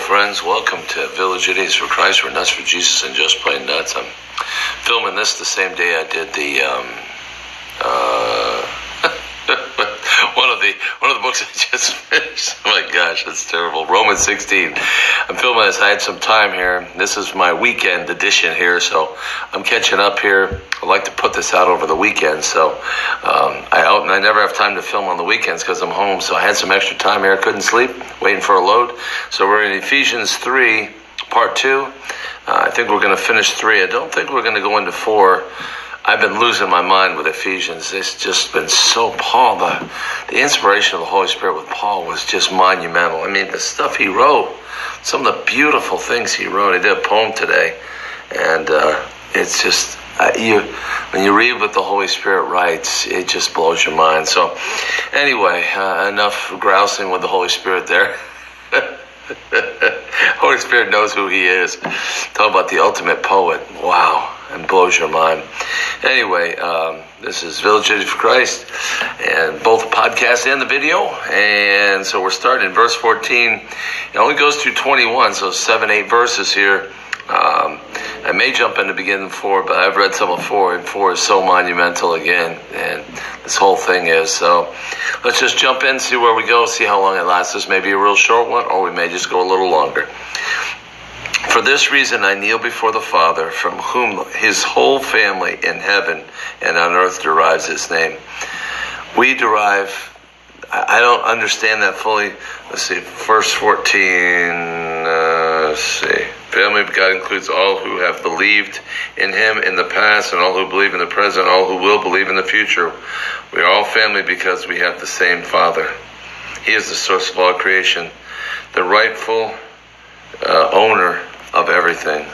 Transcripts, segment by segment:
friends. Welcome to Village Idiots for Christ. We're nuts for Jesus and just plain nuts. I'm filming this the same day I did the um, uh, one of the books I just finished. Oh my gosh, that's terrible. Romans 16. I'm filming this. I had some time here. This is my weekend edition here, so I'm catching up here. I like to put this out over the weekend, so um, I I never have time to film on the weekends because I'm home. So I had some extra time here. I couldn't sleep, waiting for a load. So we're in Ephesians 3, part two. Uh, I think we're going to finish three. I don't think we're going to go into four. I've been losing my mind with Ephesians. It's just been so Paul. The, the inspiration of the Holy Spirit with Paul was just monumental. I mean, the stuff he wrote, some of the beautiful things he wrote. He did a poem today, and uh, it's just uh, you when you read what the Holy Spirit writes, it just blows your mind. So, anyway, uh, enough grousing with the Holy Spirit there. Holy Spirit knows who He is. Talk about the ultimate poet. Wow, and blows your mind. Anyway, um, this is Village for Christ, and both the podcast and the video. And so we're starting in verse 14. It only goes through 21, so seven, eight verses here. Um, I may jump into beginning four, but I've read some of four, and four is so monumental again, and this whole thing is. So let's just jump in, see where we go, see how long it lasts. This may be a real short one, or we may just go a little longer. For this reason I kneel before the Father, from whom his whole family in heaven and on earth derives its name. We derive I don't understand that fully. Let's see, verse 14. Uh, let's see. Family of God includes all who have believed in Him in the past and all who believe in the present, all who will believe in the future. We are all family because we have the same Father. He is the source of all creation, the rightful uh, owner of everything.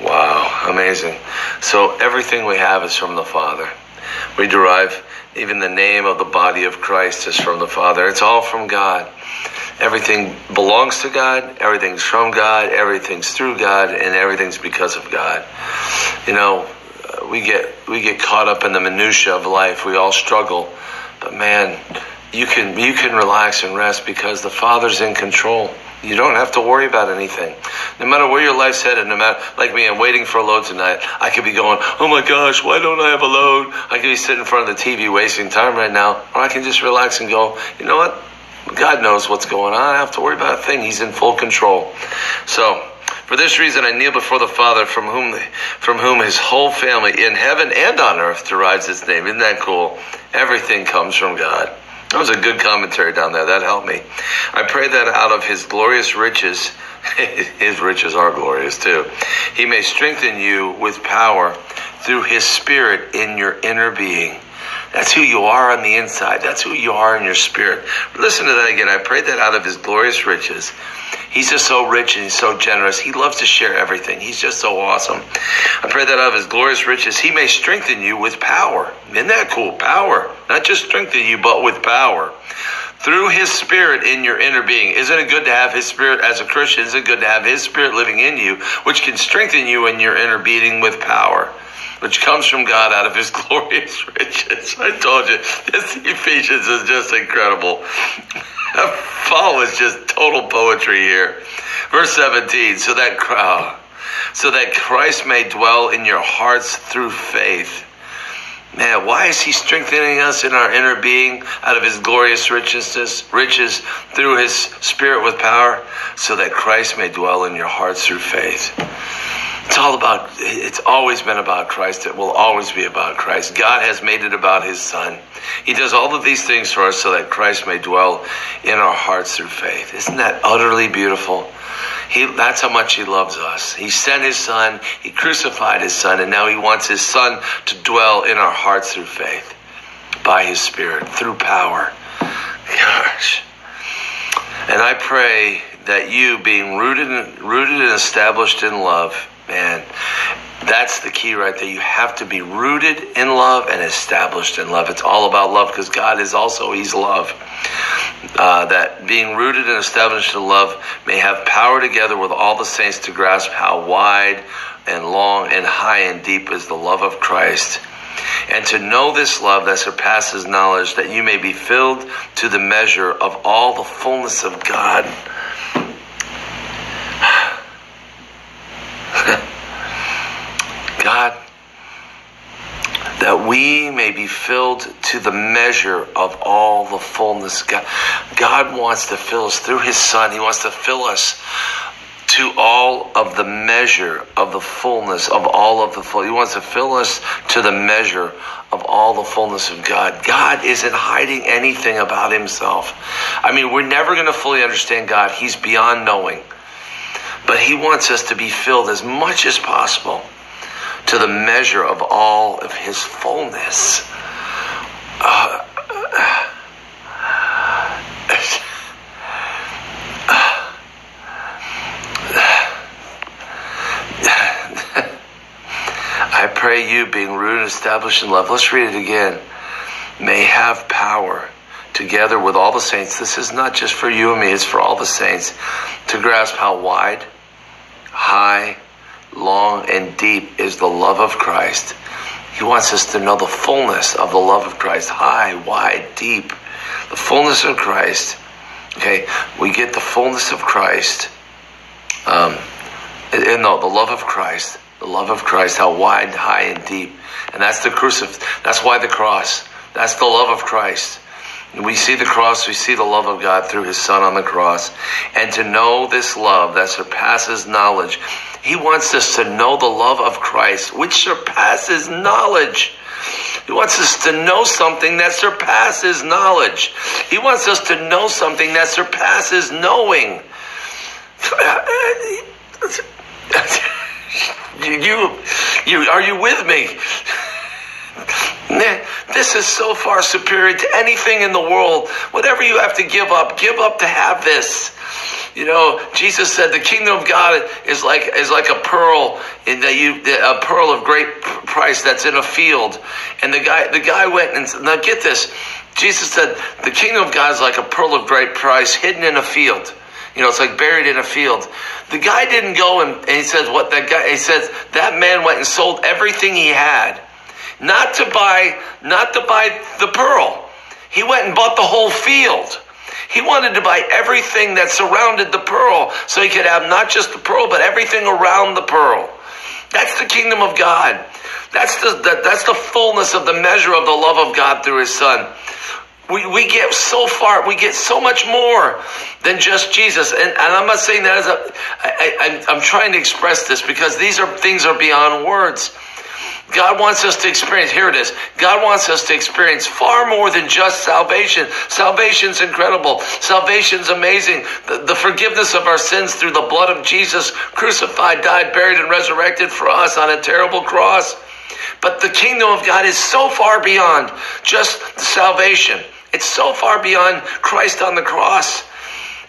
wow, amazing. So everything we have is from the Father. We derive even the name of the body of Christ is from the Father. It's all from God. Everything belongs to God, everything's from God, everything's through God, and everything's because of God. You know, uh, we get we get caught up in the minutia of life. We all struggle, but man, you can you can relax and rest because the Father's in control. You don't have to worry about anything. No matter where your life's headed, no matter, like me, I'm waiting for a load tonight. I could be going, oh my gosh, why don't I have a load? I could be sitting in front of the TV wasting time right now. Or I can just relax and go, you know what? God knows what's going on. I don't have to worry about a thing. He's in full control. So, for this reason, I kneel before the Father, from whom, from whom his whole family in heaven and on earth derives its name. Isn't that cool? Everything comes from God. That was a good commentary down there. That helped me. I pray that out of his glorious riches, his riches are glorious too, he may strengthen you with power through his spirit in your inner being. That's who you are on the inside. That's who you are in your spirit. Listen to that again. I pray that out of his glorious riches, He's just so rich and he's so generous. He loves to share everything. He's just so awesome. I pray that out of his glorious riches, he may strengthen you with power. Isn't that cool? Power. Not just strengthen you, but with power. Through his spirit in your inner being. Isn't it good to have his spirit as a Christian? Isn't it good to have his spirit living in you, which can strengthen you in your inner being with power? which comes from God out of his glorious riches. I told you, this Ephesians is just incredible. Paul is just total poetry here. Verse 17, so that crowd, so that Christ may dwell in your hearts through faith. Man, why is he strengthening us in our inner being out of his glorious riches, riches through his spirit with power, so that Christ may dwell in your hearts through faith? It's all about, it's always been about Christ. It will always be about Christ. God has made it about his son. He does all of these things for us so that Christ may dwell in our hearts through faith. Isn't that utterly beautiful? He, that's how much he loves us. He sent his son, he crucified his son, and now he wants his son to dwell in our hearts through faith, by his spirit, through power. Gosh. And I pray that you, being rooted, rooted and established in love, Man, that's the key right there. You have to be rooted in love and established in love. It's all about love because God is also, He's love. Uh, that being rooted and established in love may have power together with all the saints to grasp how wide and long and high and deep is the love of Christ. And to know this love that surpasses knowledge, that you may be filled to the measure of all the fullness of God. We may be filled to the measure of all the fullness. God, God wants to fill us through His Son. He wants to fill us to all of the measure of the fullness of all of the full. He wants to fill us to the measure of all the fullness of God. God isn't hiding anything about himself. I mean, we're never going to fully understand God. He's beyond knowing. But he wants us to be filled as much as possible to the measure of all of his fullness. Uh, I pray you, being rooted and established in love, let's read it again, may have power together with all the saints. This is not just for you and me, it's for all the saints to grasp how wide, high, long, and deep is the love of Christ. He wants us to know the fullness of the love of Christ high, wide, deep. The fullness of Christ. Okay, we get the fullness of Christ. Um, and, no, the love of Christ the love of Christ, how wide, high, and deep. And that's the crucifix. That's why the cross. That's the love of Christ. We see the cross, we see the love of God through his son on the cross. And to know this love that surpasses knowledge. He wants us to know the love of Christ, which surpasses knowledge. He wants us to know something that surpasses knowledge. He wants us to know something that surpasses knowing. You, you, are you with me? This is so far superior to anything in the world. Whatever you have to give up, give up to have this. You know, Jesus said the kingdom of God is like is like a pearl in that you a pearl of great price that's in a field. And the guy the guy went and now get this. Jesus said the kingdom of God is like a pearl of great price hidden in a field. You know, it's like buried in a field. The guy didn't go and, and he says, what that guy, he says, that man went and sold everything he had. Not to buy, not to buy the pearl. He went and bought the whole field. He wanted to buy everything that surrounded the pearl so he could have not just the pearl, but everything around the pearl. That's the kingdom of God. That's the, that, that's the fullness of the measure of the love of God through his son. We, we get so far, we get so much more than just Jesus. And, and I'm not saying that as a, I, I, I'm trying to express this because these are things are beyond words. God wants us to experience, here it is. God wants us to experience far more than just salvation. Salvation's incredible. Salvation's amazing. The, the, forgiveness of our sins through the blood of Jesus, crucified, died, buried, and resurrected for us on a terrible cross. But the kingdom of God is so far beyond just salvation. It's so far beyond Christ on the cross.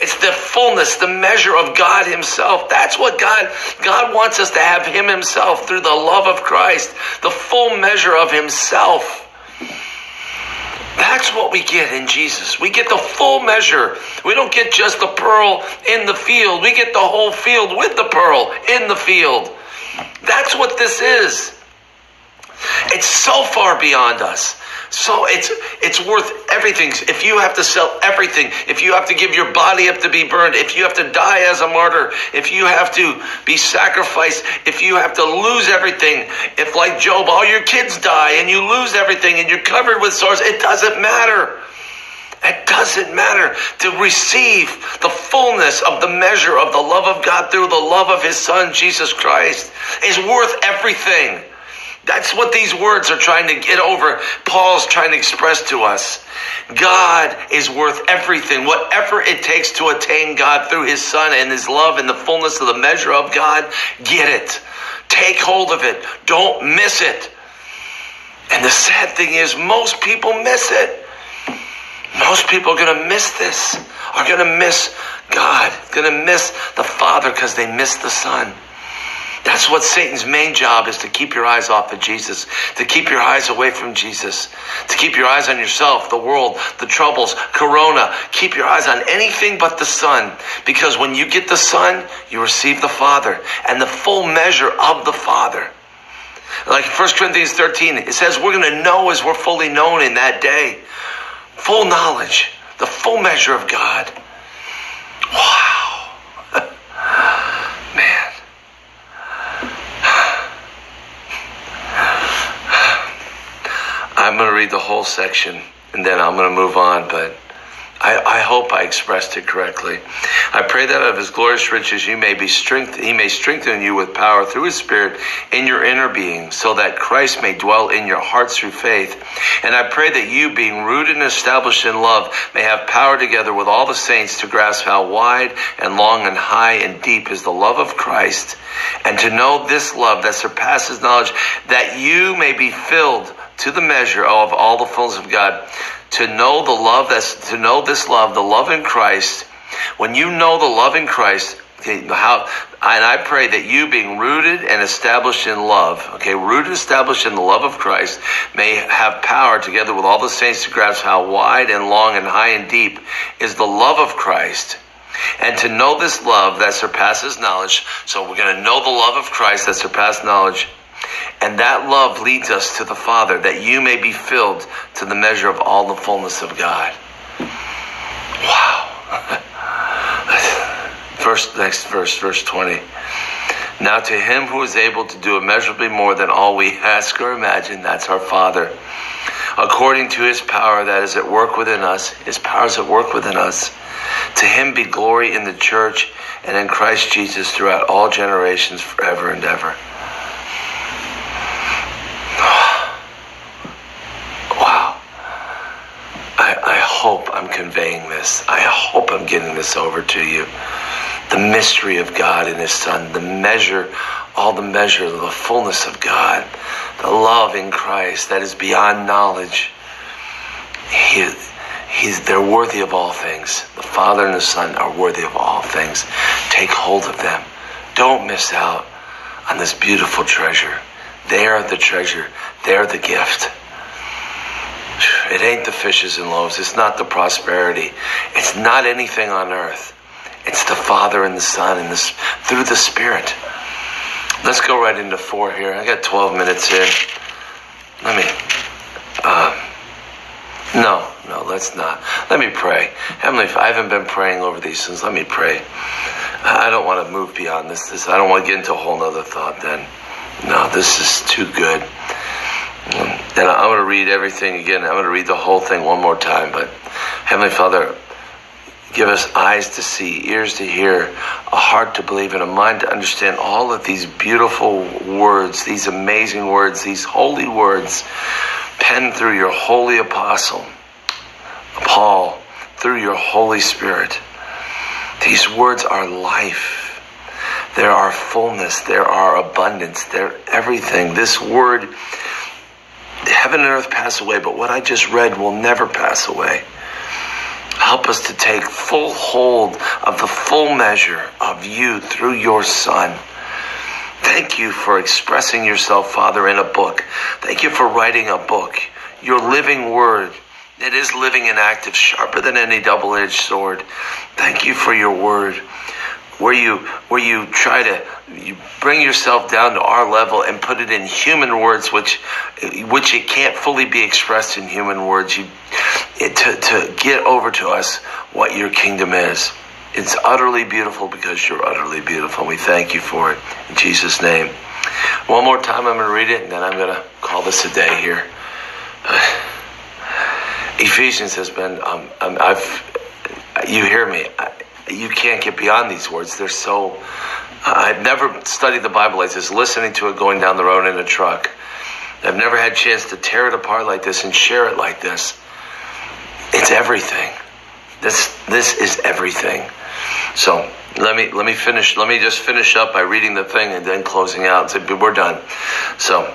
It's the fullness, the measure of God Himself. That's what God, God wants us to have Him Himself through the love of Christ, the full measure of Himself. That's what we get in Jesus. We get the full measure. We don't get just the pearl in the field. We get the whole field with the pearl in the field. That's what this is. It's so far beyond us. So it's it's worth everything. If you have to sell everything, if you have to give your body up to be burned, if you have to die as a martyr, if you have to be sacrificed, if you have to lose everything, if like Job, all your kids die and you lose everything and you're covered with sores, it doesn't matter. It doesn't matter to receive the fullness of the measure of the love of God through the love of His Son, Jesus Christ, is worth everything. That's what these words are trying to get over. Paul's trying to express to us. God is worth everything. Whatever it takes to attain God through his son and his love and the fullness of the measure of God, get it. Take hold of it. Don't miss it. And the sad thing is, most people miss it. Most people are going to miss this, are going to miss God, going to miss the Father because they miss the Son. That's what Satan's main job is to keep your eyes off of Jesus, to keep your eyes away from Jesus, to keep your eyes on yourself, the world, the troubles, Corona. Keep your eyes on anything but the Son. Because when you get the Son, you receive the Father and the full measure of the Father. Like 1 Corinthians 13, it says we're going to know as we're fully known in that day. Full knowledge, the full measure of God. Wow. Read the whole section and then I'm going to move on, but I, I, hope I expressed it correctly. I pray that of his glorious riches you may be strength, he may strengthen you with power through his spirit in your inner being, so that Christ may dwell in your hearts through faith. And I pray that you, being rooted and established in love, may have power together with all the saints to grasp how wide and long and high and deep is the love of Christ, and to know this love that surpasses knowledge, that you may be filled to the measure of all the fullness of God to know the love that's to know this love, the love in Christ. When you know the love in Christ, okay, how and I pray that you being rooted and established in love, okay, rooted and established in the love of Christ, may have power together with all the saints to grasp how wide and long and high and deep is the love of Christ. And to know this love that surpasses knowledge. So we're going to know the love of Christ that surpasses knowledge and that love leads us to the Father, that you may be filled to the measure of all the fullness of God. Wow. First, next verse, verse 20. Now to him who is able to do immeasurably more than all we ask or imagine, that's our Father, according to his power that is at work within us, his power is at work within us. To him be glory in the church and in Christ Jesus throughout all generations, forever and ever. hope I'm conveying this. I hope I'm getting this over to you. The mystery of God and His Son, the measure, all the measure of the fullness of God, the love in Christ that is beyond knowledge. He, he's, they're worthy of all things. The Father and the Son are worthy of all things. Take hold of them. Don't miss out on this beautiful treasure. They are the treasure. They're the gift. It ain't the fishes and loaves. It's not the prosperity. It's not anything on earth. It's the Father and the Son and this through the Spirit. Let's go right into four here. I got 12 minutes in. Let me. Uh, no, no, let's not. Let me pray. Heavenly, I haven't been praying over these things. Let me pray. I don't want to move beyond this. This I don't want to get into a whole nother thought. Then, no, this is too good. And I'm going to read everything again. I'm going to read the whole thing one more time. But Heavenly Father, give us eyes to see, ears to hear, a heart to believe, and a mind to understand all of these beautiful words, these amazing words, these holy words penned through your holy apostle, Paul, through your Holy Spirit. These words are life. There are fullness. There are abundance. They're everything. This word heaven and earth pass away, but what I just read will never pass away. Help us to take full hold of the full measure of you through your Son. Thank you for expressing yourself, Father, in a book. Thank you for writing a book, your living word. It is living and active, sharper than any double edged sword. Thank you for your word where you where you try to you bring yourself down to our level and put it in human words which which it can't fully be expressed in human words. You it, to, to get over to us what your kingdom is. It's utterly beautiful because you're utterly beautiful. We thank you for it. In jesus name. One more time i'm going to read it and then i'm going to call this a day here. Ephesians has been um, um, i've you hear me. I, you can't get beyond these words. They're so. I've never studied the Bible like this, listening to it going down the road in a truck. I've never had a chance to tear it apart like this and share it like this. It's everything. This this is everything. So let me let me finish. Let me just finish up by reading the thing and then closing out. So we're done. So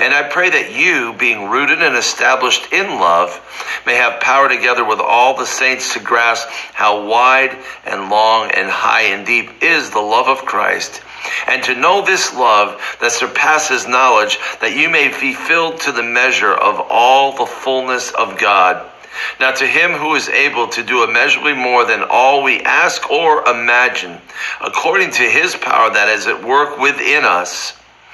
And I pray that you, being rooted and established in love, may have power together with all the saints to grasp how wide and long and high and deep is the love of Christ and to know this love that surpasses knowledge, that you may be filled to the measure of all the fullness of God. Now, to him who is able to do immeasurably more than all we ask or imagine, according to his power that is at work within us,